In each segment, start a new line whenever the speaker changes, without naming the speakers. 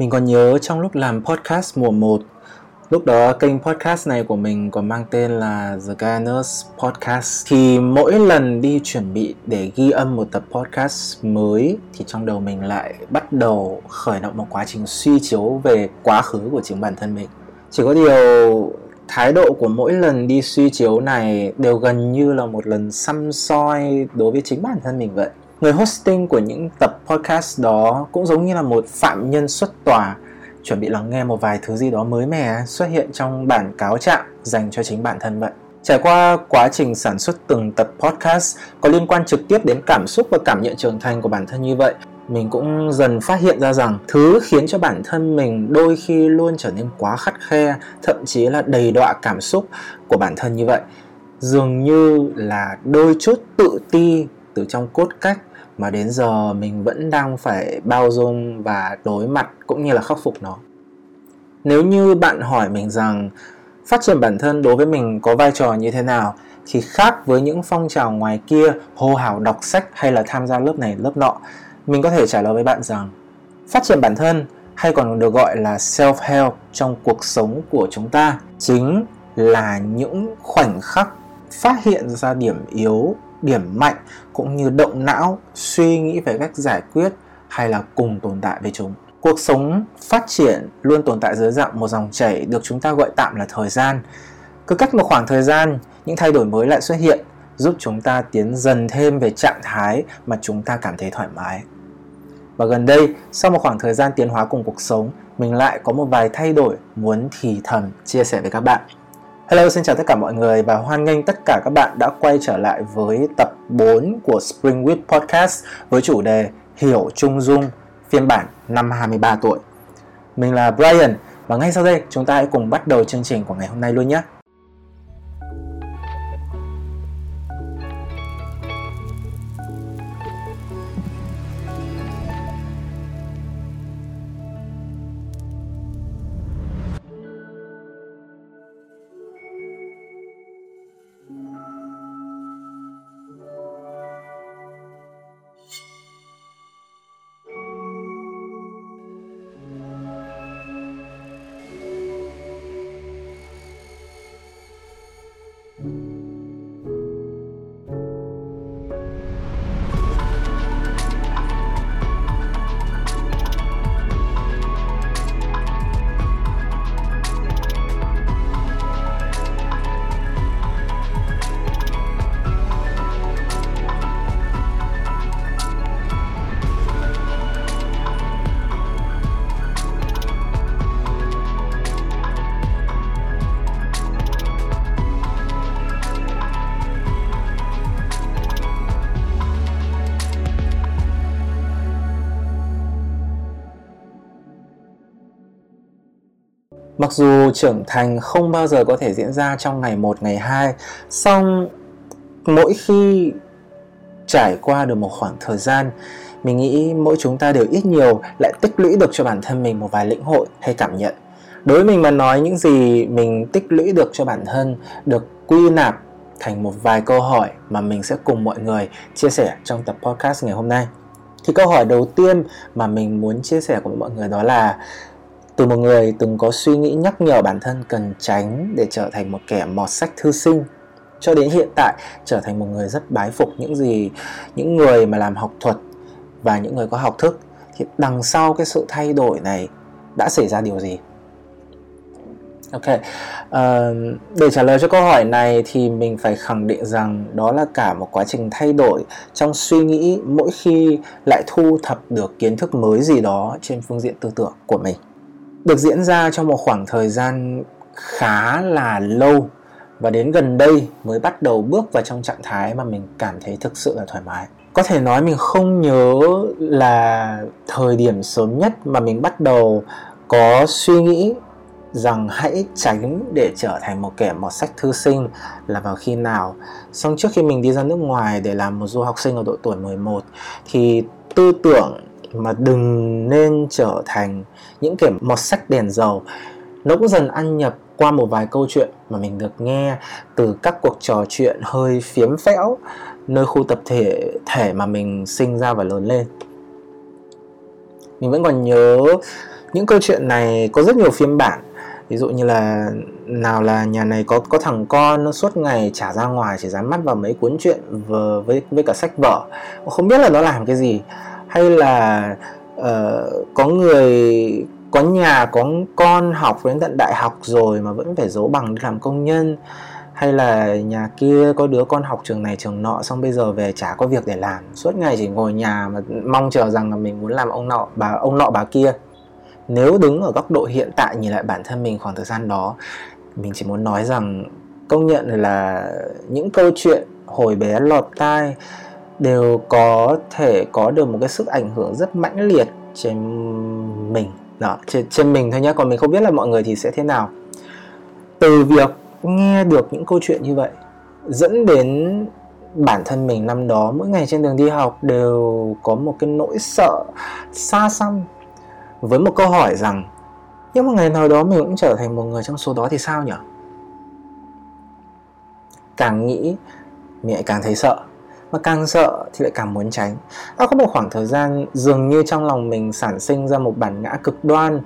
Mình còn nhớ trong lúc làm podcast mùa 1 Lúc đó kênh podcast này của mình có mang tên là The Gainers Podcast. Thì mỗi lần đi chuẩn bị để ghi âm một tập podcast mới, Thì trong đầu mình lại bắt đầu khởi động một quá trình suy chiếu về quá khứ của chính bản thân mình. Chỉ có điều thái độ của mỗi lần đi suy chiếu này đều gần như là một lần xăm soi đối với chính bản thân mình vậy. Người hosting của những tập podcast đó cũng giống như là một phạm nhân xuất tòa chuẩn bị lắng nghe một vài thứ gì đó mới mẻ xuất hiện trong bản cáo trạng dành cho chính bản thân vậy. Trải qua quá trình sản xuất từng tập podcast có liên quan trực tiếp đến cảm xúc và cảm nhận trưởng thành của bản thân như vậy, mình cũng dần phát hiện ra rằng thứ khiến cho bản thân mình đôi khi luôn trở nên quá khắt khe, thậm chí là đầy đọa cảm xúc của bản thân như vậy, dường như là đôi chút tự ti từ trong cốt cách mà đến giờ mình vẫn đang phải bao dung và đối mặt cũng như là khắc phục nó. Nếu như bạn hỏi mình rằng phát triển bản thân đối với mình có vai trò như thế nào, thì khác với những phong trào ngoài kia, hô hào đọc sách hay là tham gia lớp này, lớp nọ, mình có thể trả lời với bạn rằng phát triển bản thân hay còn được gọi là self help trong cuộc sống của chúng ta chính là những khoảnh khắc phát hiện ra điểm yếu điểm mạnh cũng như động não, suy nghĩ về cách giải quyết hay là cùng tồn tại với chúng. Cuộc sống phát triển luôn tồn tại dưới dạng một dòng chảy được chúng ta gọi tạm là thời gian. Cứ cách một khoảng thời gian, những thay đổi mới lại xuất hiện, giúp chúng ta tiến dần thêm về trạng thái mà chúng ta cảm thấy thoải mái. Và gần đây, sau một khoảng thời gian tiến hóa cùng cuộc sống, mình lại có một vài thay đổi muốn thì thầm chia sẻ với các bạn. Hello, xin chào tất cả mọi người và hoan nghênh tất cả các bạn đã quay trở lại với tập 4 của Spring Week Podcast với chủ đề Hiểu Trung Dung phiên bản năm 23 tuổi. Mình là Brian và ngay sau đây chúng ta hãy cùng bắt đầu chương trình của ngày hôm nay luôn nhé. Mặc dù trưởng thành không bao giờ có thể diễn ra trong ngày 1, ngày 2, song mỗi khi trải qua được một khoảng thời gian, mình nghĩ mỗi chúng ta đều ít nhiều lại tích lũy được cho bản thân mình một vài lĩnh hội hay cảm nhận. Đối với mình mà nói những gì mình tích lũy được cho bản thân được quy nạp thành một vài câu hỏi mà mình sẽ cùng mọi người chia sẻ trong tập podcast ngày hôm nay. Thì câu hỏi đầu tiên mà mình muốn chia sẻ của mọi người đó là từ một người từng có suy nghĩ nhắc nhở bản thân cần tránh để trở thành một kẻ mọt sách thư sinh cho đến hiện tại trở thành một người rất bái phục những gì những người mà làm học thuật và những người có học thức thì đằng sau cái sự thay đổi này đã xảy ra điều gì? Ok uh, để trả lời cho câu hỏi này thì mình phải khẳng định rằng đó là cả một quá trình thay đổi trong suy nghĩ mỗi khi lại thu thập được kiến thức mới gì đó trên phương diện tư tưởng của mình được diễn ra trong một khoảng thời gian khá là lâu và đến gần đây mới bắt đầu bước vào trong trạng thái mà mình cảm thấy thực sự là thoải mái có thể nói mình không nhớ là thời điểm sớm nhất mà mình bắt đầu có suy nghĩ rằng hãy tránh để trở thành một kẻ mọt sách thư sinh là vào khi nào. Xong trước khi mình đi ra nước ngoài để làm một du học sinh ở độ tuổi 11 thì tư tưởng mà đừng nên trở thành những kiểu mọt sách đèn dầu, nó cũng dần ăn nhập qua một vài câu chuyện mà mình được nghe từ các cuộc trò chuyện hơi phiếm phẽo, nơi khu tập thể thể mà mình sinh ra và lớn lên. Mình vẫn còn nhớ những câu chuyện này có rất nhiều phiên bản. Ví dụ như là, nào là nhà này có có thằng con, nó suốt ngày trả ra ngoài, chỉ dám mắt vào mấy cuốn truyện với với với cả sách vở. Không biết là nó làm cái gì, hay là uh, có người có nhà có con học đến tận đại học rồi mà vẫn phải giấu bằng đi làm công nhân. Hay là nhà kia có đứa con học trường này trường nọ xong bây giờ về chả có việc để làm. Suốt ngày chỉ ngồi nhà mà mong chờ rằng là mình muốn làm ông nọ bà ông nọ bà kia. Nếu đứng ở góc độ hiện tại nhìn lại bản thân mình khoảng thời gian đó mình chỉ muốn nói rằng công nhận là những câu chuyện hồi bé lọt tai đều có thể có được một cái sức ảnh hưởng rất mãnh liệt trên mình. Đó trên, trên mình thôi nhé còn mình không biết là mọi người thì sẽ thế nào. Từ việc nghe được những câu chuyện như vậy dẫn đến bản thân mình năm đó mỗi ngày trên đường đi học đều có một cái nỗi sợ xa xăm với một câu hỏi rằng nhưng mà ngày nào đó mình cũng trở thành một người trong số đó thì sao nhỉ càng nghĩ mẹ càng thấy sợ mà càng sợ thì lại càng muốn tránh. Đã có một khoảng thời gian dường như trong lòng mình sản sinh ra một bản ngã cực đoan,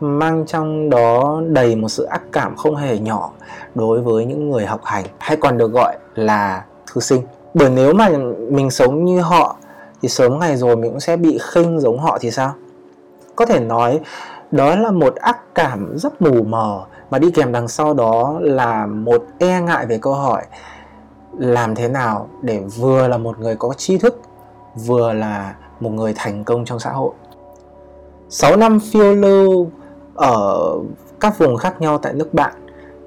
mang trong đó đầy một sự ác cảm không hề nhỏ đối với những người học hành, hay còn được gọi là thư sinh. Bởi nếu mà mình sống như họ, thì sớm ngày rồi mình cũng sẽ bị khinh giống họ thì sao? Có thể nói, đó là một ác cảm rất mù mờ, mà đi kèm đằng sau đó là một e ngại về câu hỏi làm thế nào để vừa là một người có tri thức vừa là một người thành công trong xã hội. 6 năm phiêu lưu ở các vùng khác nhau tại nước bạn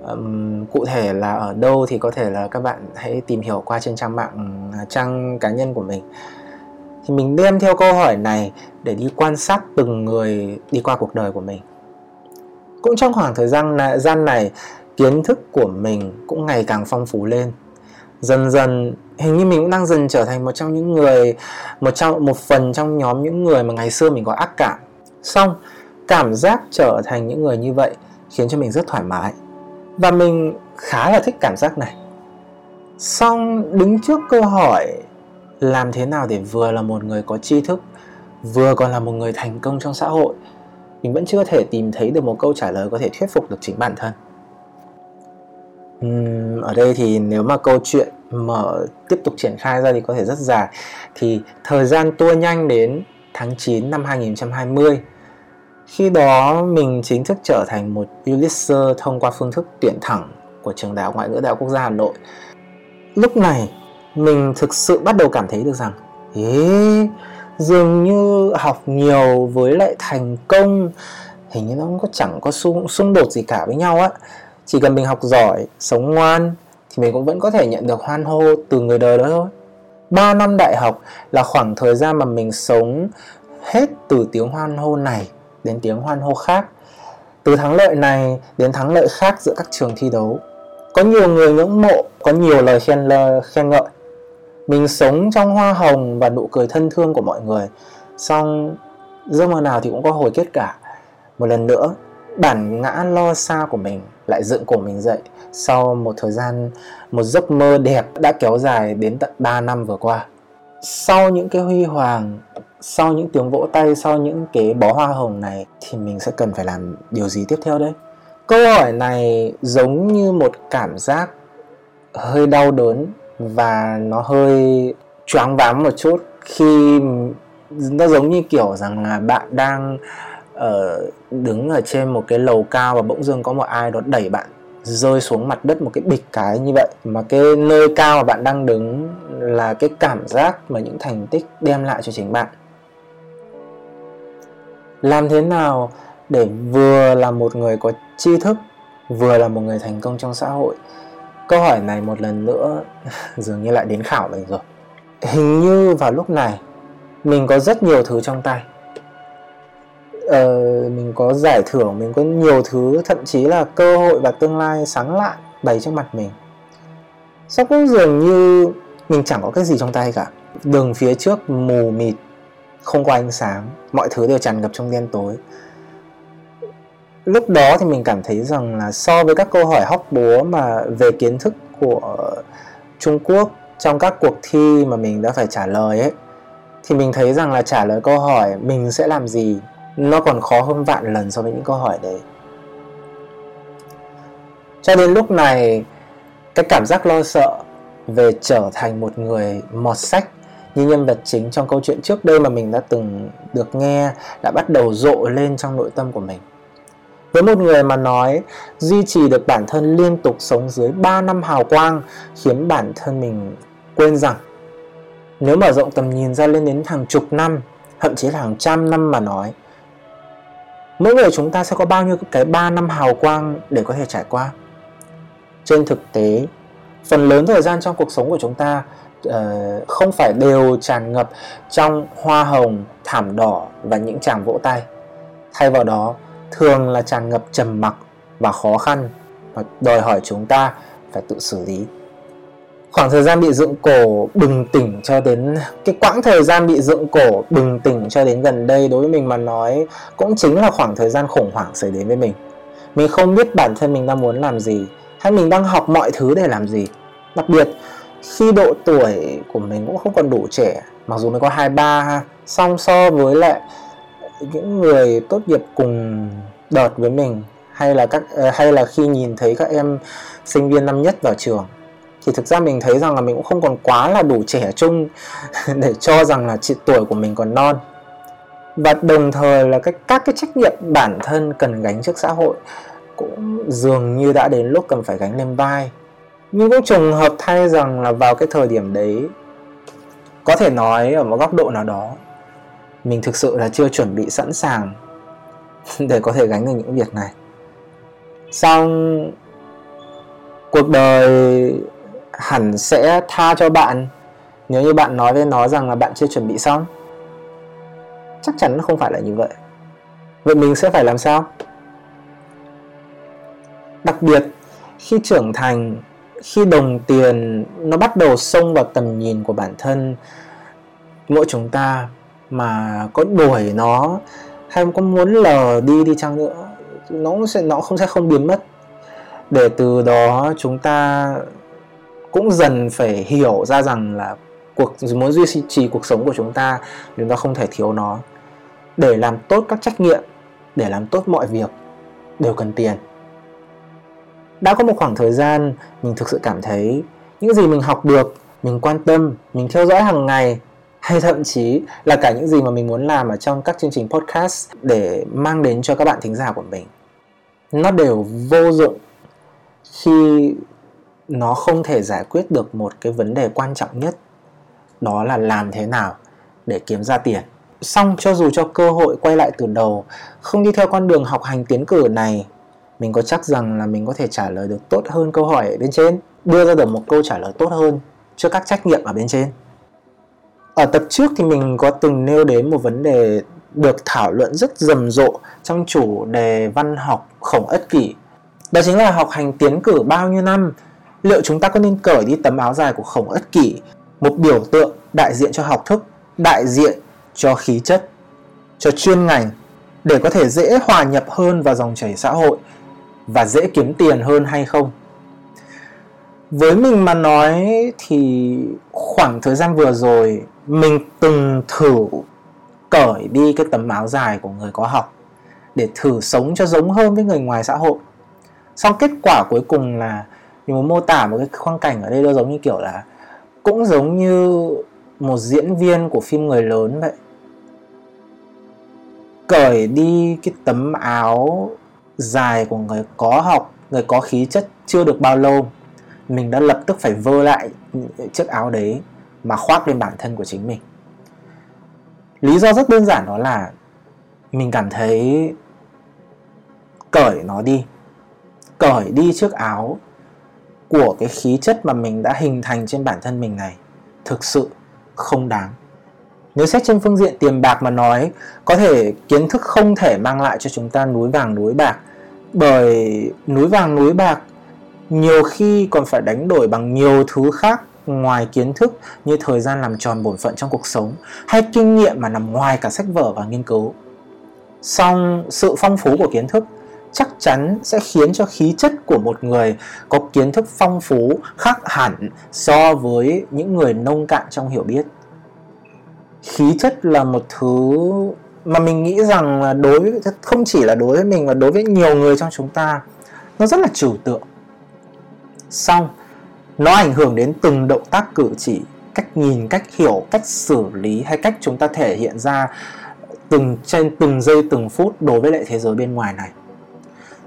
um, cụ thể là ở đâu thì có thể là các bạn hãy tìm hiểu qua trên trang mạng à, trang cá nhân của mình. Thì mình đem theo câu hỏi này để đi quan sát từng người đi qua cuộc đời của mình. Cũng trong khoảng thời gian gian này kiến thức của mình cũng ngày càng phong phú lên dần dần, hình như mình cũng đang dần trở thành một trong những người, một trong, một phần trong nhóm những người mà ngày xưa mình có ác cảm. Xong, cảm giác trở thành những người như vậy khiến cho mình rất thoải mái. Và mình khá là thích cảm giác này. Xong, đứng trước câu hỏi làm thế nào để vừa là một người có tri thức, vừa còn là một người thành công trong xã hội, mình vẫn chưa thể tìm thấy được một câu trả lời có thể thuyết phục được chính bản thân uhm, ở đây thì nếu mà câu chuyện mở tiếp tục triển khai ra thì có thể rất dài. Thì thời gian tua nhanh đến tháng 9 năm 2020 khi đó mình chính thức trở thành một Ulysses thông qua phương thức tuyển thẳng của trường đại học ngoại ngữ đại học quốc gia Hà Nội. Lúc này mình thực sự bắt đầu cảm thấy được rằng ế dường như học nhiều với lại thành công hình như nó cũng có chẳng có xung, xung đột gì cả với nhau á chỉ cần mình học giỏi, sống ngoan, thì mình cũng vẫn có thể nhận được hoan hô từ người đời đó thôi. 3 năm đại học là khoảng thời gian mà mình sống hết từ tiếng hoan hô này đến tiếng hoan hô khác. Từ thắng lợi này đến thắng lợi khác giữa các trường thi đấu. Có nhiều người ngưỡng mộ, có nhiều lời khen khen ngợi. Mình sống trong hoa hồng và nụ cười thân thương của mọi người. Xong giấc mơ nào thì cũng có hồi kết cả. Một lần nữa, bản ngã lo xa của mình lại dựng cổ mình dậy. Sau một thời gian, một giấc mơ đẹp đã kéo dài đến tận 3 năm vừa qua. Sau những cái huy hoàng, sau những tiếng vỗ tay, sau những cái bó hoa hồng này thì mình sẽ cần phải làm điều gì tiếp theo đây? Câu hỏi này giống như một cảm giác hơi đau đớn và nó hơi choáng váng một chút khi nó giống như kiểu rằng là bạn đang ở đứng ở trên một cái lầu cao và bỗng dưng có một ai đó đẩy bạn rơi xuống mặt đất một cái bịch cái như vậy. Mà cái nơi cao mà bạn đang đứng là cái cảm giác mà những thành tích đem lại cho chính bạn. Làm thế nào để vừa là một người có tri thức, vừa là một người thành công trong xã hội? Câu hỏi này một lần nữa dường như lại đến khảo mình rồi. Hình như vào lúc này, mình có rất nhiều thứ trong tay uh, mình có giải thưởng mình có nhiều thứ thậm chí là cơ hội và tương lai sáng lạn bày trước mặt mình. Sao cũng dường như mình chẳng có cái gì trong tay cả. Đường phía trước mù mịt không có ánh sáng mọi thứ đều tràn ngập trong đen tối. Lúc đó thì mình cảm thấy rằng là so với các câu hỏi hóc búa mà về kiến thức của Trung Quốc trong các cuộc thi mà mình đã phải trả lời ấy thì mình thấy rằng là trả lời câu hỏi mình sẽ làm gì nó còn khó hơn vạn lần so với những câu hỏi đấy. Cho đến lúc này, cái cảm giác lo sợ về trở thành một người mọt sách như nhân vật chính trong câu chuyện trước đây mà mình đã từng được nghe đã bắt đầu rộ lên trong nội tâm của mình. Với một người mà nói, duy trì được bản thân liên tục sống dưới 3 năm hào quang khiến bản thân mình quên rằng, nếu mở rộng tầm nhìn ra lên đến hàng chục năm, thậm chí là hàng trăm năm mà nói mỗi người chúng ta sẽ có bao nhiêu cái 3 năm hào quang để có thể trải qua? Trên thực tế phần lớn thời gian trong cuộc sống của chúng ta uh, không phải đều tràn ngập trong hoa hồng thảm đỏ và những tràng vỗ tay. Thay vào đó thường là tràn ngập trầm mặc và khó khăn và đòi hỏi chúng ta phải tự xử lý khoảng thời gian bị dựng cổ bừng tỉnh cho đến cái quãng thời gian bị dựng cổ bừng tỉnh cho đến gần đây đối với mình mà nói, cũng chính là khoảng thời gian khủng hoảng xảy đến với mình. Mình không biết bản thân mình đang muốn làm gì, hay mình đang học mọi thứ để làm gì. Đặc biệt, khi độ tuổi của mình cũng không còn đủ trẻ, mặc dù mình có hai ba, song so với lại những người tốt nghiệp cùng đợt với mình, hay là các hay là khi nhìn thấy các em sinh viên năm nhất vào trường thì thực ra mình thấy rằng là mình cũng không còn quá là đủ trẻ trung để cho rằng là chị tuổi của mình còn non. Và đồng thời là cái, các cái trách nhiệm bản thân cần gánh trước xã hội cũng dường như đã đến lúc cần phải gánh lên vai. Nhưng cũng trùng hợp thay rằng là vào cái thời điểm đấy, có thể nói ở một góc độ nào đó, mình thực sự là chưa chuẩn bị sẵn sàng để có thể gánh được những việc này. Xong, cuộc đời hẳn sẽ tha cho bạn. Nếu như bạn nói với nó rằng là bạn chưa chuẩn bị xong, chắc chắn nó không phải là như vậy. Vậy mình sẽ phải làm sao? Đặc biệt, khi trưởng thành, khi đồng tiền nó bắt đầu xông vào tầm nhìn của bản thân, mỗi chúng ta mà có đuổi nó, hay có muốn lờ đi đi chăng nữa, nó sẽ, nó không sẽ không biến mất. Để từ đó chúng ta cũng dần phải hiểu ra rằng là cuộc, muốn duy trì cuộc sống của chúng ta chúng ta không thể thiếu nó. Để làm tốt các trách nhiệm, để làm tốt mọi việc đều cần tiền. Đã có một khoảng thời gian mình thực sự cảm thấy những gì mình học được, mình quan tâm, mình theo dõi hàng ngày, hay thậm chí là cả những gì mà mình muốn làm ở trong các chương trình podcast để mang đến cho các bạn thính giả của mình, nó đều vô dụng khi nó không thể giải quyết được một cái vấn đề quan trọng nhất. Đó là làm thế nào để kiếm ra tiền. Xong, cho dù cho cơ hội quay lại từ đầu, không đi theo con đường học hành tiến cử này, mình có chắc rằng là mình có thể trả lời được tốt hơn câu hỏi ở bên trên, đưa ra được một câu trả lời tốt hơn cho các trách nhiệm ở bên trên. Ở tập trước thì mình có từng nêu đến một vấn đề được thảo luận rất rầm rộ trong chủ đề văn học khổng ất kỷ. Đó chính là học hành tiến cử bao nhiêu năm liệu chúng ta có nên cởi đi tấm áo dài của khổng ất kỷ, một biểu tượng đại diện cho học thức, đại diện cho khí chất, cho chuyên ngành để có thể dễ hòa nhập hơn vào dòng chảy xã hội và dễ kiếm tiền hơn hay không? Với mình mà nói thì khoảng thời gian vừa rồi, mình từng thử cởi đi cái tấm áo dài của người có học để thử sống cho giống hơn với người ngoài xã hội. Xong kết quả cuối cùng là mình muốn mô tả một cái khoang cảnh ở đây nó giống như kiểu là cũng giống như một diễn viên của phim người lớn vậy. Cởi đi cái tấm áo dài của người có học, người có khí chất chưa được bao lâu, mình đã lập tức phải vơ lại chiếc áo đấy mà khoác lên bản thân của chính mình. Lý do rất đơn giản đó là mình cảm thấy cởi nó đi. Cởi đi chiếc áo của cái khí chất mà mình đã hình thành trên bản thân mình này, thực sự không đáng. Nếu xét trên phương diện tiền bạc mà nói, có thể kiến thức không thể mang lại cho chúng ta núi vàng, núi bạc. Bởi núi vàng, núi bạc nhiều khi còn phải đánh đổi bằng nhiều thứ khác ngoài kiến thức như thời gian làm tròn bổn phận trong cuộc sống hay kinh nghiệm mà nằm ngoài cả sách vở và nghiên cứu. Song sự phong phú của kiến thức chắc chắn sẽ khiến cho khí chất của một người có kiến thức phong phú khác hẳn so với những người nông cạn trong hiểu biết. Khí chất là một thứ mà mình nghĩ rằng là đối với, không chỉ là đối với mình mà đối với nhiều người trong chúng ta nó rất là trừu tượng. Xong nó ảnh hưởng đến từng động tác cử chỉ cách nhìn cách hiểu cách xử lý hay cách chúng ta thể hiện ra từng trên từng giây từng phút đối với lại thế giới bên ngoài này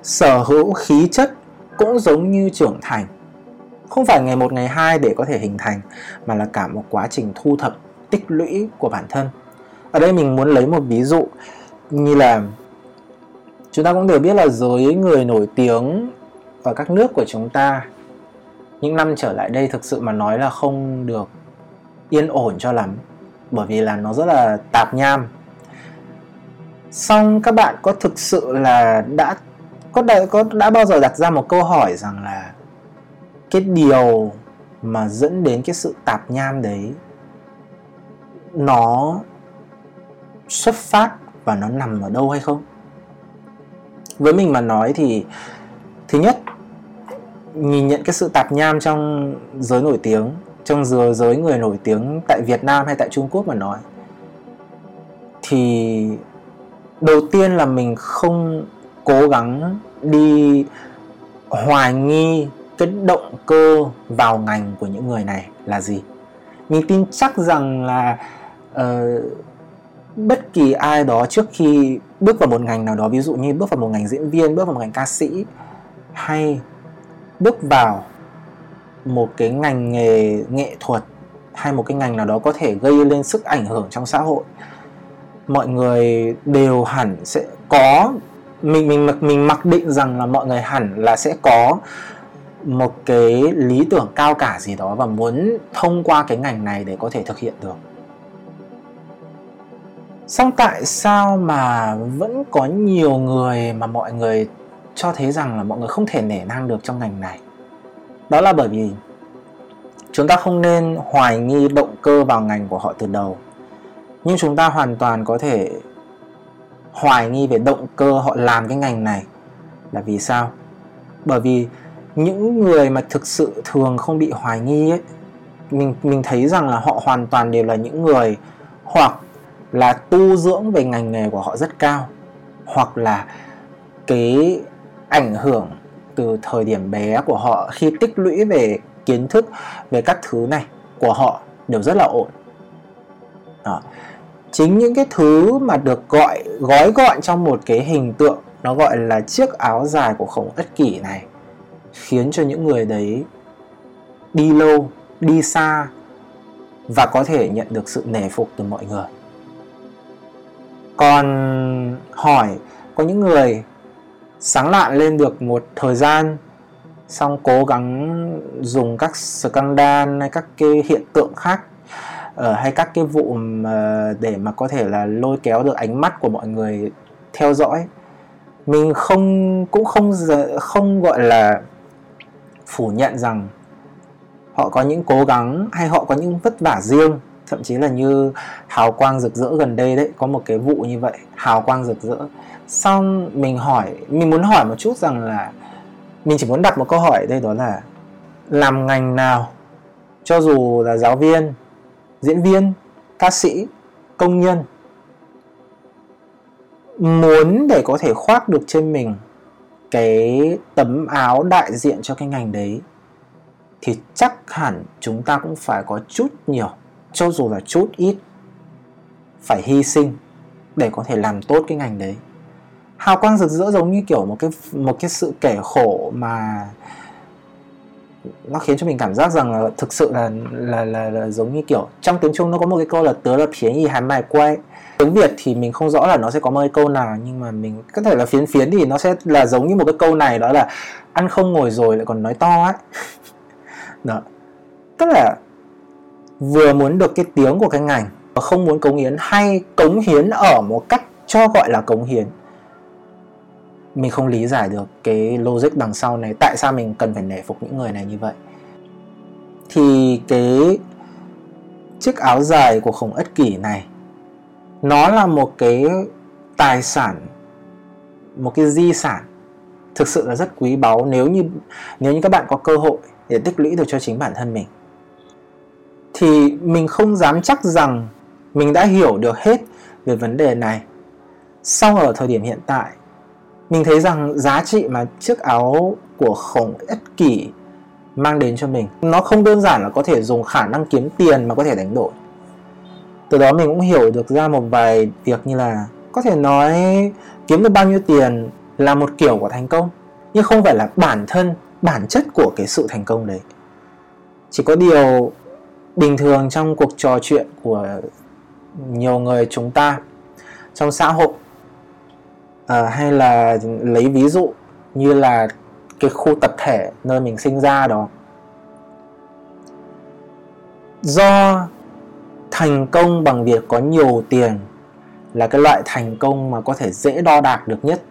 sở hữu khí chất cũng giống như trưởng thành. Không phải ngày một, ngày hai để có thể hình thành, mà là cả một quá trình thu thập, tích lũy của bản thân. Ở đây mình muốn lấy một ví dụ như là chúng ta cũng đều biết là giới người nổi tiếng ở các nước của chúng ta những năm trở lại đây thực sự mà nói là không được yên ổn cho lắm, bởi vì là nó rất là tạp nham. Xong các bạn có thực sự là đã có đã, có đã bao giờ đặt ra một câu hỏi rằng là cái điều mà dẫn đến cái sự tạp nham đấy nó xuất phát và nó nằm ở đâu hay không? Với mình mà nói thì thứ nhất nhìn nhận cái sự tạp nham trong giới nổi tiếng trong giới giới người nổi tiếng tại Việt Nam hay tại Trung Quốc mà nói thì đầu tiên là mình không cố gắng đi hoài nghi cái động cơ vào ngành của những người này là gì. Mình tin chắc rằng là uh, bất kỳ ai đó trước khi bước vào một ngành nào đó ví dụ như bước vào một ngành diễn viên bước vào một ngành ca sĩ hay bước vào một cái ngành nghề nghệ thuật hay một cái ngành nào đó có thể gây lên sức ảnh hưởng trong xã hội mọi người đều hẳn sẽ có mình mình mình mặc định rằng là mọi người hẳn là sẽ có một cái lý tưởng cao cả gì đó và muốn thông qua cái ngành này để có thể thực hiện được. Xong tại sao mà vẫn có nhiều người mà mọi người cho thấy rằng là mọi người không thể nể nang được trong ngành này? Đó là bởi vì chúng ta không nên hoài nghi động cơ vào ngành của họ từ đầu. Nhưng chúng ta hoàn toàn có thể hoài nghi về động cơ họ làm cái ngành này là vì sao? Bởi vì những người mà thực sự thường không bị hoài nghi ấy, mình mình thấy rằng là họ hoàn toàn đều là những người hoặc là tu dưỡng về ngành nghề của họ rất cao, hoặc là cái ảnh hưởng từ thời điểm bé của họ khi tích lũy về kiến thức về các thứ này của họ đều rất là ổn đó chính những cái thứ mà được gọi, gói gọn trong một cái hình tượng, nó gọi là chiếc áo dài của khổng ất kỷ này, khiến cho những người đấy đi lâu, đi xa và có thể nhận được sự nể phục từ mọi người. Còn hỏi, có những người sáng lạn lên được một thời gian, xong cố gắng dùng các scandal hay các cái hiện tượng khác uh, hay các cái vụ mà để mà có thể là lôi kéo được ánh mắt của mọi người theo dõi. Mình không cũng không không gọi là phủ nhận rằng họ có những cố gắng hay họ có những vất vả riêng. Thậm chí là như hào quang rực rỡ gần đây đấy có một cái vụ như vậy hào quang rực rỡ. Xong mình hỏi mình muốn hỏi một chút rằng là mình chỉ muốn đặt một câu hỏi đây đó là làm ngành nào cho dù là giáo viên diễn viên, ca sĩ, công nhân muốn để có thể khoác được trên mình cái tấm áo đại diện cho cái ngành đấy, thì chắc hẳn chúng ta cũng phải có chút nhiều, cho dù là chút ít, phải hy sinh để có thể làm tốt cái ngành đấy. Hào quang rực rỡ giống như kiểu một cái một cái sự kẻ khổ mà nó khiến cho mình cảm giác rằng là thực sự là là là, là giống như kiểu trong tiếng Trung nó có một cái câu là tớ là phiến y hán mài quay tiếng Việt thì mình không rõ là nó sẽ có một cái câu nào nhưng mà mình có thể là phiến phiến thì nó sẽ là giống như một cái câu này đó là ăn không ngồi rồi lại còn nói to ấy đó. Tức là vừa muốn được cái tiếng của cái ngành và không muốn cống hiến hay cống hiến ở một cách cho gọi là cống hiến mình không lý giải được cái logic đằng sau này, tại sao mình cần phải nể phục những người này như vậy. Thì cái chiếc áo dài của khổng ất kỷ này, nó là một cái tài sản, một cái di sản thực sự là rất quý báu nếu như nếu như các bạn có cơ hội để tích lũy được cho chính bản thân mình. Thì mình không dám chắc rằng mình đã hiểu được hết về vấn đề này. Sau ở thời điểm hiện tại mình thấy rằng giá trị mà chiếc áo của khổng ích kỷ mang đến cho mình, nó không đơn giản là có thể dùng khả năng kiếm tiền mà có thể đánh đổi. Từ đó mình cũng hiểu được ra một vài việc như là có thể nói kiếm được bao nhiêu tiền là một kiểu của thành công, nhưng không phải là bản thân, bản chất của cái sự thành công đấy. Chỉ có điều bình thường trong cuộc trò chuyện của nhiều người chúng ta, trong xã hội à, hay là lấy ví dụ như là cái khu tập thể nơi mình sinh ra đó. Do thành công bằng việc có nhiều tiền là cái loại thành công mà có thể dễ đo đạc được nhất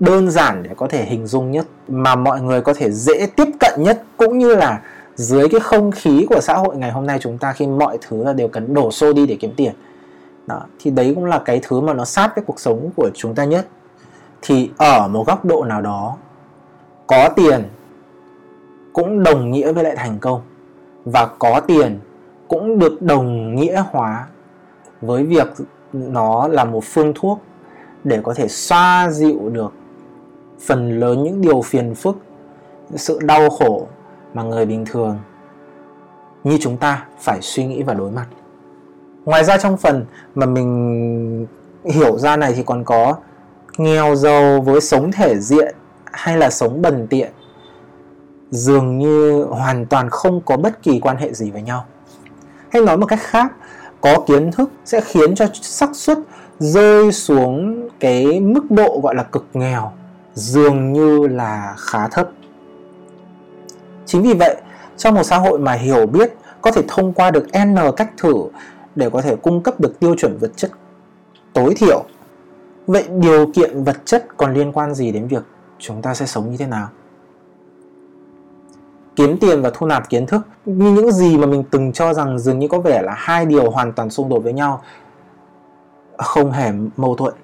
đơn giản để có thể hình dung nhất mà mọi người có thể dễ tiếp cận nhất cũng như là dưới cái không khí của xã hội ngày hôm nay chúng ta khi mọi thứ là đều cần đổ xô đi để kiếm tiền đó, thì đấy cũng là cái thứ mà nó sát với cuộc sống của chúng ta nhất. Thì ở một góc độ nào đó có tiền cũng đồng nghĩa với lại thành công và có tiền cũng được đồng nghĩa hóa với việc nó là một phương thuốc để có thể xoa dịu được phần lớn những điều phiền phức sự đau khổ mà người bình thường như chúng ta phải suy nghĩ và đối mặt ngoài ra trong phần mà mình hiểu ra này thì còn có nghèo giàu với sống thể diện hay là sống bần tiện, dường như hoàn toàn không có bất kỳ quan hệ gì với nhau. Hay nói một cách khác, có kiến thức sẽ khiến cho xác suất rơi xuống cái mức độ gọi là cực nghèo, dường như là khá thấp. Chính vì vậy, trong một xã hội mà hiểu biết, có thể thông qua được n cách thử để có thể cung cấp được tiêu chuẩn vật chất tối thiểu. Vậy điều kiện vật chất còn liên quan gì đến việc chúng ta sẽ sống như thế nào? Kiếm tiền và thu nạp kiến thức như những gì mà mình từng cho rằng dường như có vẻ là hai điều hoàn toàn xung đột với nhau không hề mâu thuẫn.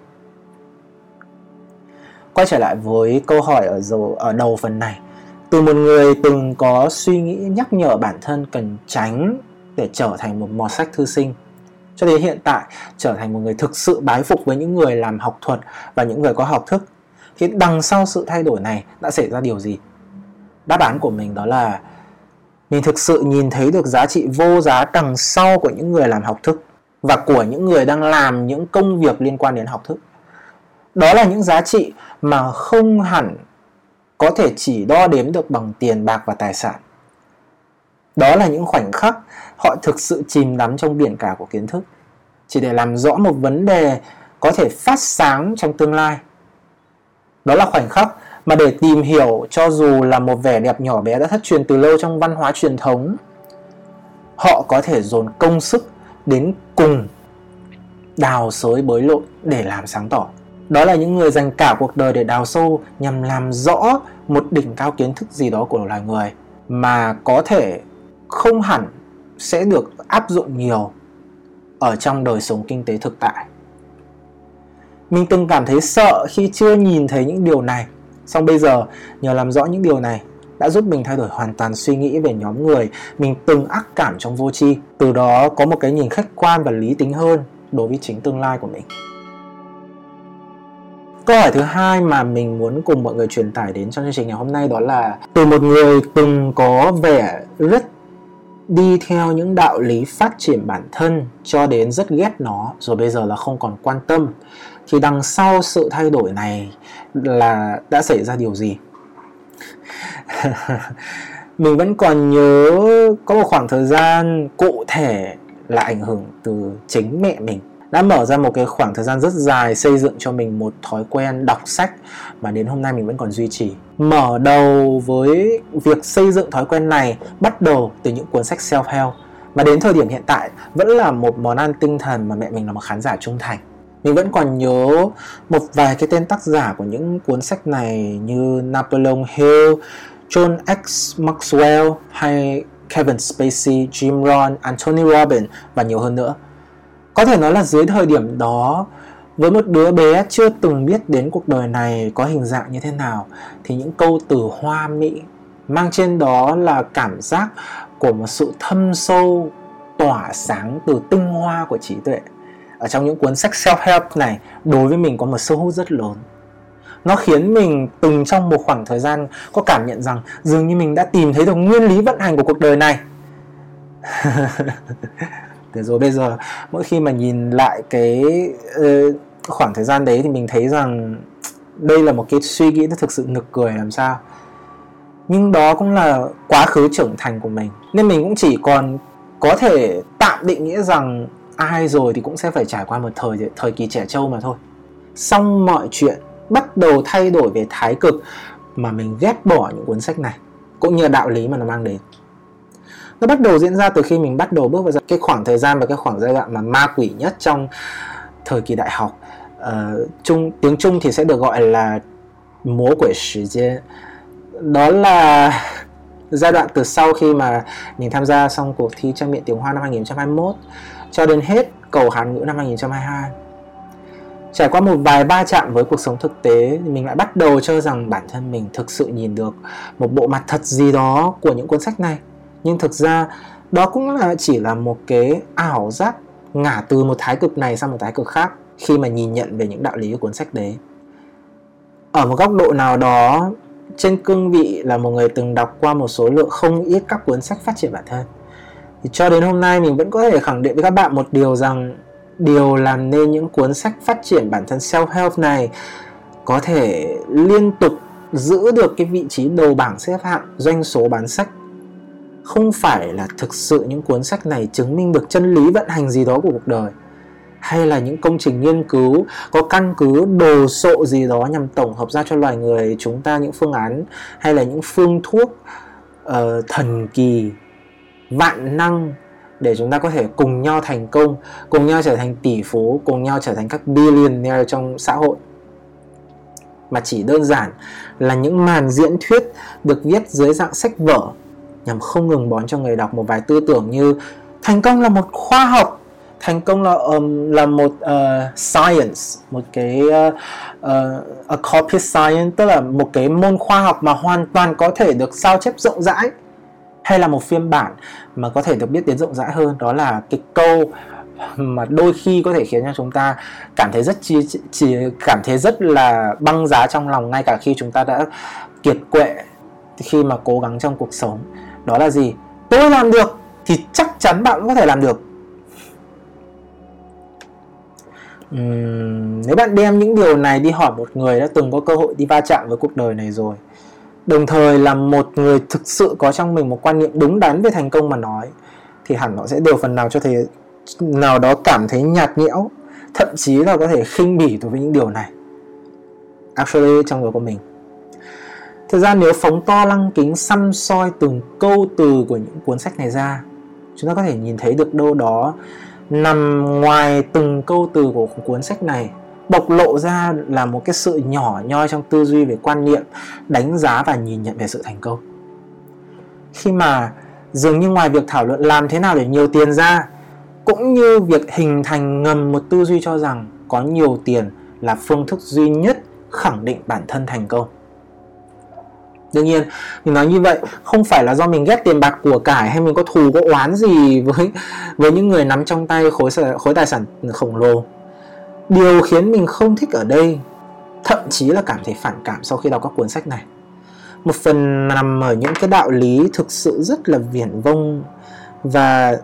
Quay trở lại với câu hỏi ở đầu, ở đầu phần này. Từ một người từng có suy nghĩ nhắc nhở bản thân cần tránh để trở thành một mọt sách thư sinh cho đến hiện tại, trở thành một người thực sự bái phục với những người làm học thuật và những người có học thức, thì đằng sau sự thay đổi này đã xảy ra điều gì? Đáp án của mình đó là, mình thực sự nhìn thấy được giá trị vô giá đằng sau của những người làm học thức và của những người đang làm những công việc liên quan đến học thức. Đó là những giá trị mà không hẳn có thể chỉ đo đếm được bằng tiền bạc và tài sản đó là những khoảnh khắc họ thực sự chìm đắm trong biển cả của kiến thức. Chỉ để làm rõ một vấn đề có thể phát sáng trong tương lai. Đó là khoảnh khắc mà để tìm hiểu cho dù là một vẻ đẹp nhỏ bé đã thất truyền từ lâu trong văn hóa truyền thống, họ có thể dồn công sức đến cùng đào sới bới lộn để làm sáng tỏ. Đó là những người dành cả cuộc đời để đào sâu nhằm làm rõ một đỉnh cao kiến thức gì đó của loài người mà có thể không hẳn sẽ được áp dụng nhiều ở trong đời sống kinh tế thực tại. Mình từng cảm thấy sợ khi chưa nhìn thấy những điều này. Xong bây giờ, nhờ làm rõ những điều này đã giúp mình thay đổi hoàn toàn suy nghĩ về nhóm người mình từng ác cảm trong vô tri. Từ đó có một cái nhìn khách quan và lý tính hơn đối với chính tương lai của mình. Câu hỏi thứ hai mà mình muốn cùng mọi người truyền tải đến trong chương trình ngày hôm nay đó là, từ một người từng có vẻ rất đi theo những đạo lý phát triển bản thân cho đến rất ghét nó, rồi bây giờ là không còn quan tâm, thì đằng sau sự thay đổi này là đã xảy ra điều gì? Mình vẫn còn nhớ có một khoảng thời gian cụ thể là ảnh hưởng từ chính mẹ mình đã mở ra một cái khoảng thời gian rất dài xây dựng cho mình một thói quen đọc sách mà đến hôm nay mình vẫn còn duy trì. Mở đầu với việc xây dựng thói quen này bắt đầu từ những cuốn sách self-help mà đến thời điểm hiện tại vẫn là một món ăn tinh thần mà mẹ mình là một khán giả trung thành mình vẫn còn nhớ một vài cái tên tác giả của những cuốn sách này như Napoleon Hill, John X. Maxwell hay Kevin Spacey, Jim Rohn, Anthony Robbins và nhiều hơn nữa. Có thể nói là dưới thời điểm đó, với một đứa bé chưa từng biết đến cuộc đời này có hình dạng như thế nào, thì những câu từ hoa mỹ mang trên đó là cảm giác của một sự thâm sâu, tỏa sáng từ tinh hoa của trí tuệ. Ở trong những cuốn sách self-help này, đối với mình có một sức hút rất lớn. Nó khiến mình từng trong một khoảng thời gian có cảm nhận rằng dường như mình đã tìm thấy được nguyên lý vận hành của cuộc đời này. Thế rồi. Bây giờ mỗi khi mà nhìn lại cái uh, khoảng thời gian đấy thì mình thấy rằng đây là một cái suy nghĩ nó thực sự nực cười làm sao. Nhưng đó cũng là quá khứ trưởng thành của mình. Nên mình cũng chỉ còn có thể tạm định nghĩa rằng ai rồi thì cũng sẽ phải trải qua một thời thời kỳ trẻ trâu mà thôi. Xong mọi chuyện bắt đầu thay đổi về thái cực mà mình ghét bỏ những cuốn sách này cũng như đạo lý mà nó mang đến nó bắt đầu diễn ra từ khi mình bắt đầu bước vào cái khoảng thời gian và cái khoảng giai đoạn mà ma quỷ nhất trong thời kỳ đại học. Ờ, uh, trung tiếng trung thì sẽ được gọi là múa quỷ thời gian đó là giai đoạn từ sau khi mà mình tham gia xong cuộc thi trang miệng tiếng Hoa năm 2021 cho đến hết cầu Hàn ngữ năm 2022 trải qua một vài ba chạm với cuộc sống thực tế thì mình lại bắt đầu cho rằng bản thân mình thực sự nhìn được một bộ mặt thật gì đó của những cuốn sách này nhưng thực ra, đó cũng là chỉ là một cái ảo giác ngả từ một thái cực này sang một thái cực khác khi mà nhìn nhận về những đạo lý của cuốn sách đấy. Ở một góc độ nào đó, trên cương vị là một người từng đọc qua một số lượng không ít các cuốn sách phát triển bản thân. Thì cho đến hôm nay mình vẫn có thể khẳng định với các bạn một điều rằng điều làm nên những cuốn sách phát triển bản thân self help này có thể liên tục giữ được cái vị trí đầu bảng xếp hạng doanh số bán sách không phải là thực sự những cuốn sách này chứng minh được chân lý vận hành gì đó của cuộc đời hay là những công trình nghiên cứu có căn cứ đồ sộ gì đó nhằm tổng hợp ra cho loài người chúng ta những phương án hay là những phương thuốc uh, thần kỳ vạn năng để chúng ta có thể cùng nhau thành công cùng nhau trở thành tỷ phú cùng nhau trở thành các billionaire trong xã hội. Mà chỉ đơn giản là những màn diễn thuyết được viết dưới dạng sách vở nhằm không ngừng bón cho người đọc một vài tư tưởng như thành công là một khoa học thành công là um, là một uh, science một cái uh, uh, a copy science tức là một cái môn khoa học mà hoàn toàn có thể được sao chép rộng rãi hay là một phiên bản mà có thể được biết đến rộng rãi hơn. Đó là cái câu mà đôi khi có thể khiến cho chúng ta cảm thấy rất chi, chỉ cảm thấy rất là băng giá trong lòng ngay cả khi chúng ta đã kiệt quệ khi mà cố gắng trong cuộc sống đó là gì? Tôi làm được thì chắc chắn bạn cũng có thể làm được. Uhm, nếu bạn đem những điều này đi hỏi một người đã từng có cơ hội đi va chạm với cuộc đời này rồi đồng thời là một người thực sự có trong mình một quan niệm đúng đắn về thành công mà nói thì hẳn họ sẽ đều phần nào cho thấy nào đó cảm thấy nhạt nhẽo thậm chí là có thể khinh bỉ đối với những điều này. Actually trong người của mình thực ra nếu phóng to lăng kính xăm soi từng câu từ của những cuốn sách này ra, chúng ta có thể nhìn thấy được đâu đó nằm ngoài từng câu từ của cuốn sách này, bộc lộ ra là một cái sự nhỏ nhoi trong tư duy về quan niệm, đánh giá và nhìn nhận về sự thành công. Khi mà dường như ngoài việc thảo luận làm thế nào để nhiều tiền ra, cũng như việc hình thành ngầm một tư duy cho rằng có nhiều tiền là phương thức duy nhất khẳng định bản thân thành công đương nhiên, mình nói như vậy không phải là do mình ghét tiền bạc của cải hay mình có thù có oán gì với với những người nắm trong tay khối khối tài sản khổng lồ. Điều khiến mình không thích ở đây, thậm chí là cảm thấy phản cảm sau khi đọc các cuốn sách này. Một phần nằm ở những cái đạo lý thực sự rất là viển vông và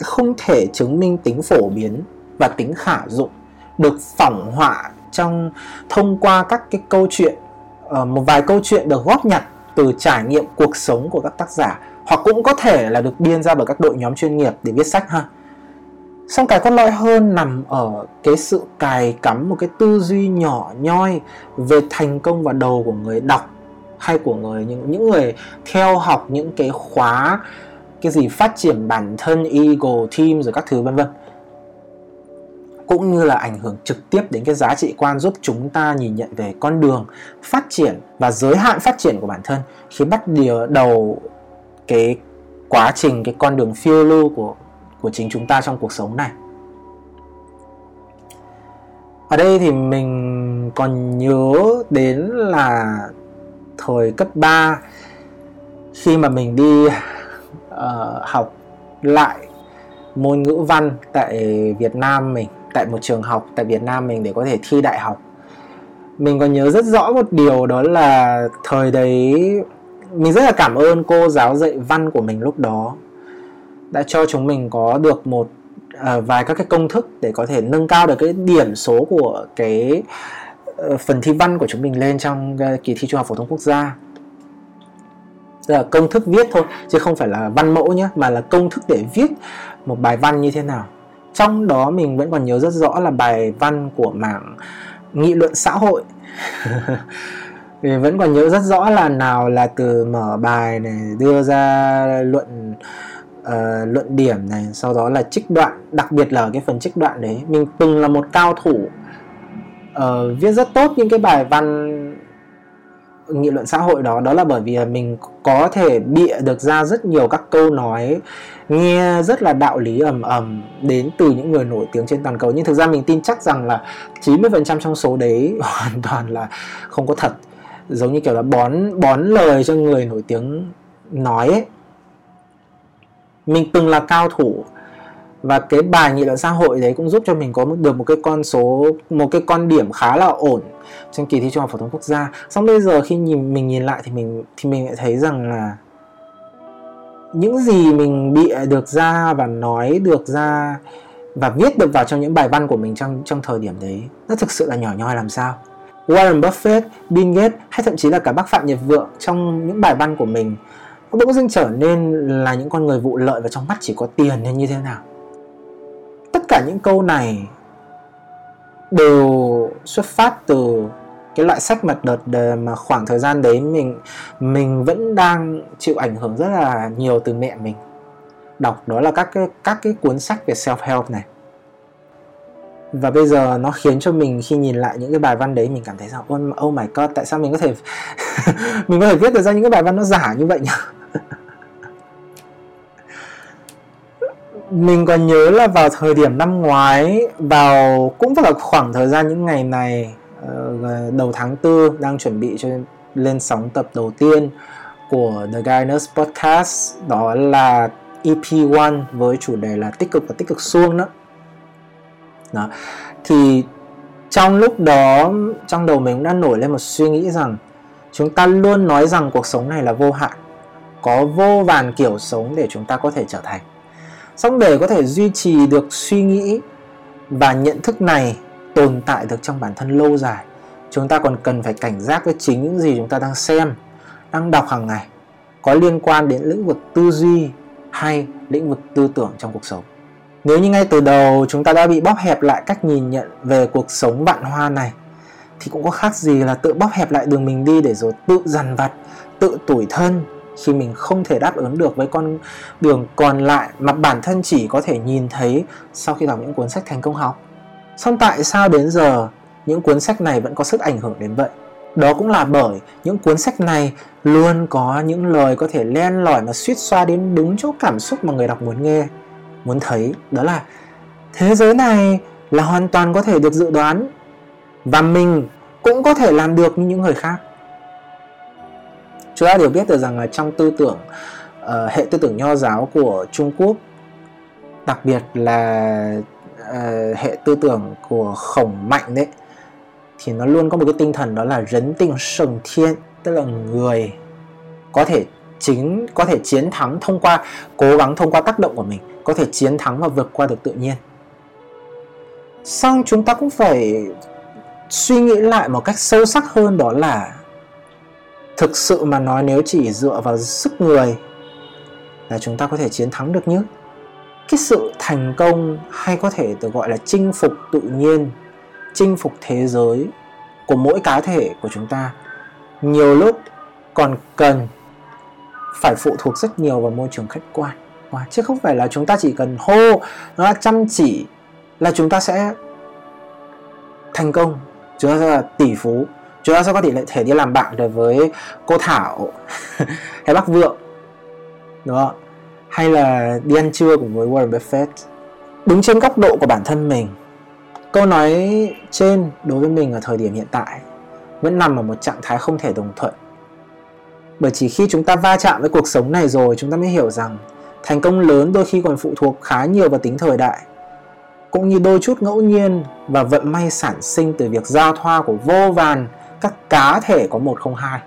không thể chứng minh tính phổ biến và tính khả dụng được phỏng họa trong thông qua các cái câu chuyện uh, một vài câu chuyện được góp nhặt từ trải nghiệm cuộc sống của các tác giả hoặc cũng có thể là được biên ra bởi các đội nhóm chuyên nghiệp để viết sách ha. Song cái cốt lõi hơn nằm ở cái sự cài cắm một cái tư duy nhỏ nhoi về thành công và đầu của người đọc hay của người những những người theo học những cái khóa cái gì phát triển bản thân ego team rồi các thứ vân vân cũng như là ảnh hưởng trực tiếp đến cái giá trị quan giúp chúng ta nhìn nhận về con đường phát triển và giới hạn phát triển của bản thân khi bắt đầu cái quá trình cái con đường phiêu lưu của của chính chúng ta trong cuộc sống này. Ở đây thì mình còn nhớ đến là thời cấp 3 khi mà mình đi uh, học lại môn ngữ văn tại Việt Nam mình tại một trường học tại Việt Nam mình để có thể thi đại học. Mình còn nhớ rất rõ một điều đó là thời đấy mình rất là cảm ơn cô giáo dạy văn của mình lúc đó. Đã cho chúng mình có được một uh, vài các cái công thức để có thể nâng cao được cái điểm số của cái uh, phần thi văn của chúng mình lên trong uh, kỳ thi trung học phổ thông quốc gia. Là công thức viết thôi chứ không phải là văn mẫu nhé mà là công thức để viết một bài văn như thế nào trong đó mình vẫn còn nhớ rất rõ là bài văn của mảng nghị luận xã hội. Mình vẫn còn nhớ rất rõ là nào là từ mở bài này đưa ra luận uh, luận điểm này sau đó là trích đoạn đặc biệt là cái phần trích đoạn đấy mình từng là một cao thủ uh, viết rất tốt những cái bài văn nghị luận xã hội đó đó là bởi vì mình có thể bịa được ra rất nhiều các câu nói, nghe rất là đạo lý ầm ầm đến từ những người nổi tiếng trên toàn cầu nhưng thực ra mình tin chắc rằng là 90% trong số đấy hoàn toàn là không có thật giống như kiểu là bón bón lời cho người nổi tiếng nói ấy. mình từng là cao thủ và cái bài nghị luận xã hội đấy cũng giúp cho mình có được một cái con số một cái con điểm khá là ổn trong kỳ thi trung học phổ thông quốc gia. Xong bây giờ khi nhìn mình nhìn lại thì mình thì mình lại thấy rằng là những gì mình bịa được ra và nói được ra và viết được vào trong những bài văn của mình trong trong thời điểm đấy nó thực sự là nhỏ nhoi làm sao? Warren Buffett, Bill Gates hay thậm chí là cả bác Phạm Nhật Vượng trong những bài văn của mình bỗng dưng trở nên là những con người vụ lợi và trong mắt chỉ có tiền nên như thế nào? Tất cả những câu này đều xuất phát từ cái loại sách mật đợt đề mà khoảng thời gian đấy mình mình vẫn đang chịu ảnh hưởng rất là nhiều từ mẹ mình. Đọc đó là các cái các cái cuốn sách về self help này. Và bây giờ nó khiến cho mình khi nhìn lại những cái bài văn đấy mình cảm thấy rằng oh, oh my god tại sao mình có thể mình có thể viết được ra những cái bài văn nó giả như vậy nhỉ? mình còn nhớ là vào thời điểm năm ngoái, vào cũng vào khoảng thời gian những ngày này ờ, đầu tháng tư đang chuẩn bị cho lên sóng tập đầu tiên của The Guinness Podcast, đó là EP1 với chủ đề là tích cực và tích cực xuông đó. đó thì trong lúc đó, trong đầu mình cũng đã nổi lên một suy nghĩ rằng chúng ta luôn nói rằng cuộc sống này là vô hạn, có vô vàn kiểu sống để chúng ta có thể trở thành xong để có thể duy trì được suy nghĩ và nhận thức này tồn tại được trong bản thân lâu dài, chúng ta còn cần phải cảnh giác với chính những gì chúng ta đang xem, đang đọc hàng ngày, có liên quan đến lĩnh vực tư duy hay lĩnh vực tư tưởng trong cuộc sống. Nếu như ngay từ đầu chúng ta đã bị bóp hẹp lại cách nhìn nhận về cuộc sống vạn hoa này, thì cũng có khác gì là tự bóp hẹp lại đường mình đi để rồi tự dằn vặt, tự tủi thân khi mình không thể đáp ứng được với con đường còn lại mà bản thân chỉ có thể nhìn thấy sau khi đọc những cuốn sách thành công học. Xong tại sao đến giờ những cuốn sách này vẫn có sức ảnh hưởng đến vậy? Đó cũng là bởi những cuốn sách này luôn có những lời có thể len lỏi mà suýt xoa đến đúng chỗ cảm xúc mà người đọc muốn nghe, muốn thấy. Đó là thế giới này là hoàn toàn có thể được dự đoán và mình cũng có thể làm được như những người khác chúng ta đều biết được rằng là trong tư tưởng uh, hệ tư tưởng nho giáo của Trung Quốc đặc biệt là uh, hệ tư tưởng của khổng mạnh đấy thì nó luôn có một cái tinh thần đó là rấn tinh sừng thiên tức là người có thể chính có thể chiến thắng thông qua cố gắng thông qua tác động của mình có thể chiến thắng và vượt qua được tự nhiên. Xong chúng ta cũng phải suy nghĩ lại một cách sâu sắc hơn đó là thực sự mà nói nếu chỉ dựa vào sức người là chúng ta có thể chiến thắng được nhé. Cái sự thành công hay có thể được gọi là chinh phục tự nhiên, chinh phục thế giới của mỗi cá thể của chúng ta nhiều lúc còn cần phải phụ thuộc rất nhiều vào môi trường khách quan. Chứ không phải là chúng ta chỉ cần hô, nó chăm chỉ là chúng ta sẽ thành công, chúng ta sẽ là tỷ phú chúng ta sẽ có thể lại thể đi làm bạn được với cô Thảo hay bác Vượng. Đó hay là đi ăn trưa cùng với Warren Buffett. Đứng trên góc độ của bản thân mình. Câu nói trên đối với mình ở thời điểm hiện tại vẫn nằm ở một trạng thái không thể đồng thuận. Bởi chỉ khi chúng ta va chạm với cuộc sống này rồi, chúng ta mới hiểu rằng thành công lớn đôi khi còn phụ thuộc khá nhiều vào tính thời đại, cũng như đôi chút ngẫu nhiên và vận may sản sinh từ việc giao thoa của vô vàn các cá thể có một không hai.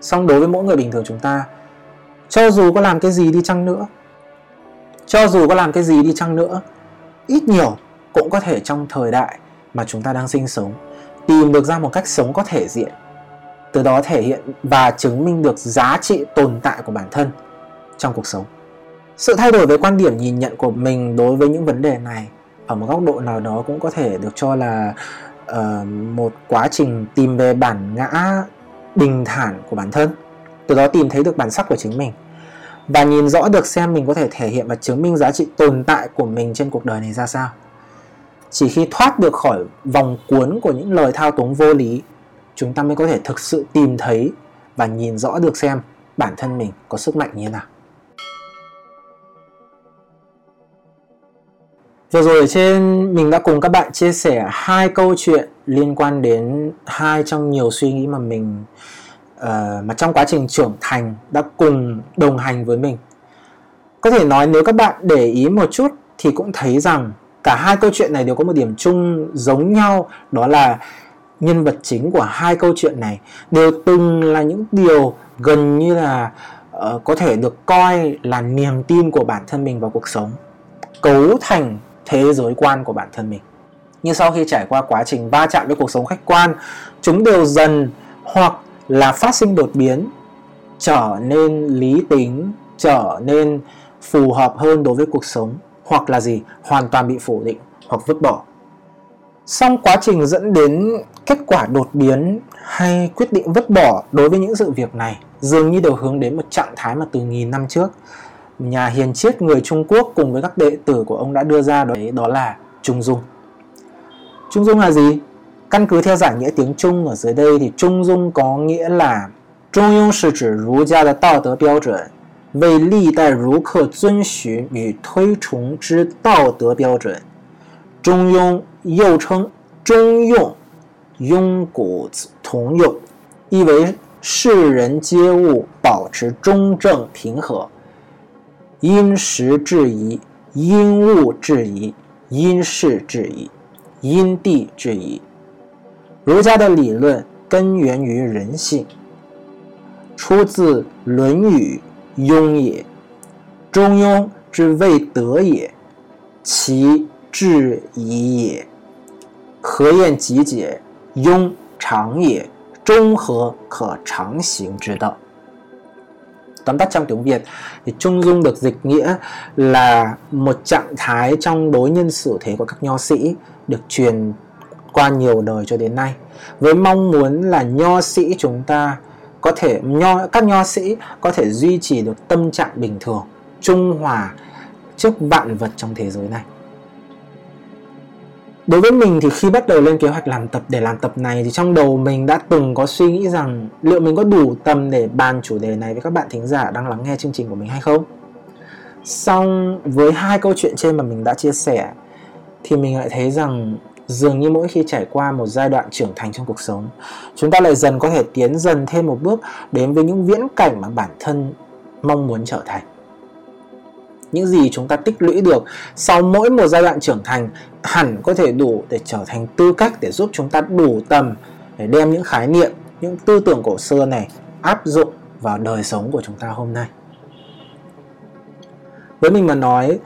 Song đối với mỗi người bình thường chúng ta, cho dù có làm cái gì đi chăng nữa, cho dù có làm cái gì đi chăng nữa, ít nhiều cũng có thể trong thời đại mà chúng ta đang sinh sống tìm được ra một cách sống có thể diện từ đó thể hiện và chứng minh được giá trị tồn tại của bản thân trong cuộc sống sự thay đổi về quan điểm nhìn nhận của mình đối với những vấn đề này ở một góc độ nào đó cũng có thể được cho là uh, một quá trình tìm về bản ngã bình thản của bản thân. Từ đó tìm thấy được bản sắc của chính mình. Và nhìn rõ được xem mình có thể thể hiện và chứng minh giá trị tồn tại của mình trên cuộc đời này ra sao. Chỉ khi thoát được khỏi vòng cuốn của những lời thao túng vô lý chúng ta mới có thể thực sự tìm thấy và nhìn rõ được xem bản thân mình có sức mạnh như thế nào. Vừa rồi ở trên mình đã cùng các bạn chia sẻ hai câu chuyện liên quan đến hai trong nhiều suy nghĩ mà mình uh, mà trong quá trình trưởng thành đã cùng đồng hành với mình. Có thể nói nếu các bạn để ý một chút thì cũng thấy rằng cả hai câu chuyện này đều có một điểm chung giống nhau đó là nhân vật chính của hai câu chuyện này đều từng là những điều gần như là uh, có thể được coi là niềm tin của bản thân mình vào cuộc sống cấu thành thế giới quan của bản thân mình. Nhưng sau khi trải qua quá trình va chạm với cuộc sống khách quan, chúng đều dần hoặc là phát sinh đột biến, trở nên lý tính, trở nên phù hợp hơn đối với cuộc sống, hoặc là gì, hoàn toàn bị phủ định hoặc vứt bỏ. Song quá trình dẫn đến kết quả đột biến hay quyết định vứt bỏ đối với những sự việc này dường như đều hướng đến một trạng thái mà từ nghìn năm trước nhà hiền triết người Trung Quốc cùng với các đệ tử của ông đã đưa ra đó, đó là Trung Dung. Trung Dung là gì? Căn cứ theo giải nghĩa tiếng Trung ở dưới đây thì Trung Dung có nghĩa là Trung Dung 是指儒家的道德标准，为历代儒客遵循与推崇之道德标准。中庸又称中用、庸古同用，意为世人皆物保持中正平和。 因时制宜，因物制宜，因事制宜，因地制宜。儒家的理论根源于人性，出自《论语·庸也》。中庸之谓德也，其制宜也。何晏极解，庸常也，中和可常行之道。Tóm tắt trong tiếng Việt thì trung dung được dịch nghĩa là một trạng thái trong đối nhân xử thế của các nho sĩ được truyền qua nhiều đời cho đến nay, với mong muốn là nho sĩ chúng ta có thể, nho, các nho sĩ có thể duy trì được tâm trạng bình thường, trung hòa trước vạn vật trong thế giới này đối với mình thì khi bắt đầu lên kế hoạch làm tập để làm tập này thì trong đầu mình đã từng có suy nghĩ rằng liệu mình có đủ tầm để bàn chủ đề này với các bạn thính giả đang lắng nghe chương trình của mình hay không? Xong, với hai câu chuyện trên mà mình đã chia sẻ, thì mình lại thấy rằng dường như mỗi khi trải qua một giai đoạn trưởng thành trong cuộc sống, chúng ta lại dần có thể tiến dần thêm một bước đến với những viễn cảnh mà bản thân mong muốn trở thành những gì chúng ta tích lũy được sau mỗi một giai đoạn trưởng thành hẳn có thể đủ để trở thành tư cách để giúp chúng ta đủ tầm để đem những khái niệm, những tư tưởng cổ xưa này áp dụng vào đời sống của chúng ta hôm nay. Với mình mà nói,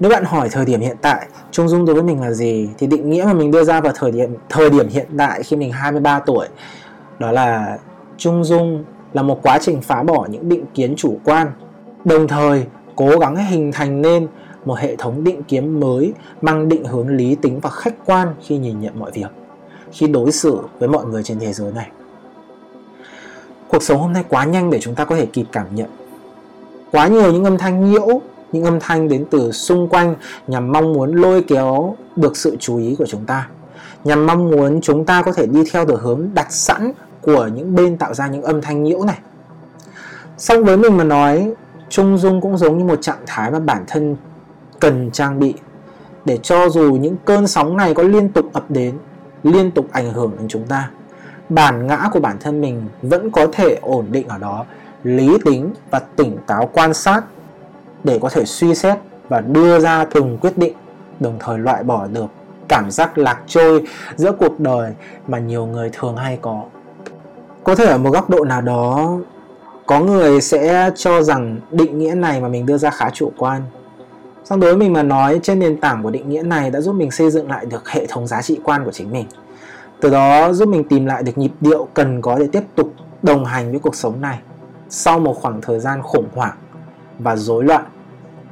nếu bạn hỏi thời điểm hiện tại, trung dung đối với mình là gì, thì định nghĩa mà mình đưa ra vào thời điểm thời điểm hiện tại khi mình 23 tuổi, đó là trung dung là một quá trình phá bỏ những định kiến chủ quan. Đồng thời cố gắng hình thành nên một hệ thống định kiến mới mang định hướng lý tính và khách quan khi nhìn nhận mọi việc, khi đối xử với mọi người trên thế giới này. Cuộc sống hôm nay quá nhanh để chúng ta có thể kịp cảm nhận. Quá nhiều những âm thanh nhiễu, những âm thanh đến từ xung quanh nhằm mong muốn lôi kéo được sự chú ý của chúng ta, nhằm mong muốn chúng ta có thể đi theo được hướng đặt sẵn của những bên tạo ra những âm thanh nhiễu này. Song với mình mà nói trung dung cũng giống như một trạng thái mà bản thân cần trang bị. Để cho dù những cơn sóng này có liên tục ập đến, liên tục ảnh hưởng đến chúng ta, bản ngã của bản thân mình vẫn có thể ổn định ở đó. Lý tính và tỉnh táo quan sát để có thể suy xét và đưa ra từng quyết định, đồng thời loại bỏ được cảm giác lạc trôi giữa cuộc đời mà nhiều người thường hay có. Có thể ở một góc độ nào đó có người sẽ cho rằng định nghĩa này mà mình đưa ra khá chủ quan Song đối với mình mà nói trên nền tảng của định nghĩa này đã giúp mình xây dựng lại được hệ thống giá trị quan của chính mình. Từ đó giúp mình tìm lại được nhịp điệu cần có để tiếp tục đồng hành với cuộc sống này sau một khoảng thời gian khủng hoảng và rối loạn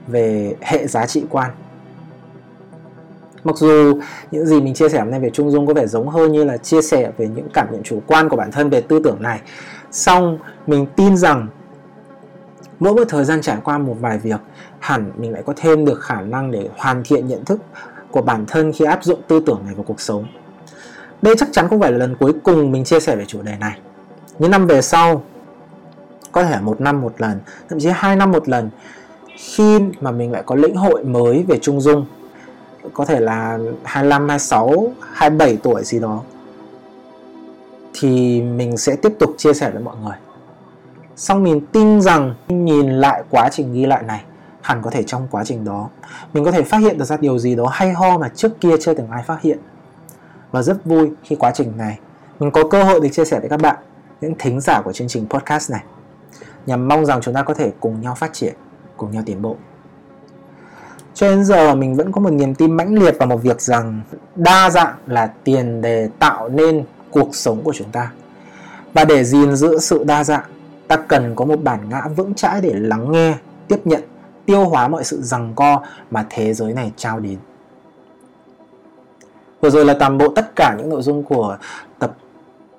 về hệ giá trị quan. Mặc dù những gì mình chia sẻ hôm nay về Trung Dung có vẻ giống hơn như là chia sẻ về những cảm nhận chủ quan của bản thân về tư tưởng này, xong mình tin rằng mỗi một thời gian trải qua một vài việc hẳn mình lại có thêm được khả năng để hoàn thiện nhận thức của bản thân khi áp dụng tư tưởng này vào cuộc sống. Đây chắc chắn không phải là lần cuối cùng mình chia sẻ về chủ đề này. Những năm về sau có thể một năm một lần thậm chí hai năm một lần khi mà mình lại có lĩnh hội mới về trung dung có thể là 25, 26, 27 tuổi gì đó thì mình sẽ tiếp tục chia sẻ với mọi người. Xong mình tin rằng, nhìn lại quá trình ghi lại này, hẳn có thể trong quá trình đó, mình có thể phát hiện được ra điều gì đó hay ho mà trước kia chưa từng ai phát hiện. Và rất vui khi quá trình này, mình có cơ hội được chia sẻ với các bạn, những thính giả của chương trình podcast này, nhằm mong rằng chúng ta có thể cùng nhau phát triển, cùng nhau tiến bộ. Cho đến giờ, mình vẫn có một niềm tin mãnh liệt vào một việc rằng đa dạng là tiền đề tạo nên cuộc sống của chúng ta. Và để gìn giữ sự đa dạng ta cần có một bản ngã vững chãi để lắng nghe tiếp nhận tiêu hóa mọi sự rằng co mà thế giới này trao đến. Vừa rồi là toàn bộ tất cả những nội dung của tập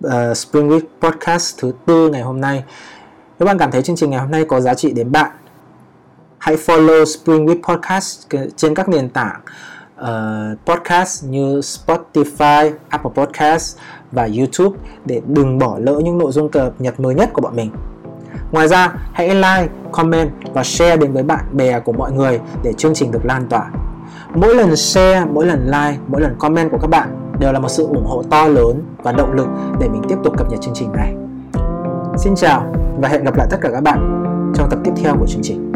uh, Spring Week Podcast thứ tư ngày hôm nay. Nếu bạn cảm thấy chương trình ngày hôm nay có giá trị đến bạn hãy follow Spring Week Podcast trên các nền tảng uh, podcast như Spotify, Apple Podcast và YouTube để đừng bỏ lỡ những nội dung cập nhật mới nhất của bọn mình. Ngoài ra, hãy like, comment và share đến với bạn bè của mọi người để chương trình được lan tỏa. Mỗi lần share, mỗi lần like, mỗi lần comment của các bạn đều là một sự ủng hộ to lớn và động lực để mình tiếp tục cập nhật chương trình này. Xin chào và hẹn gặp lại tất cả các bạn trong tập tiếp theo của chương trình.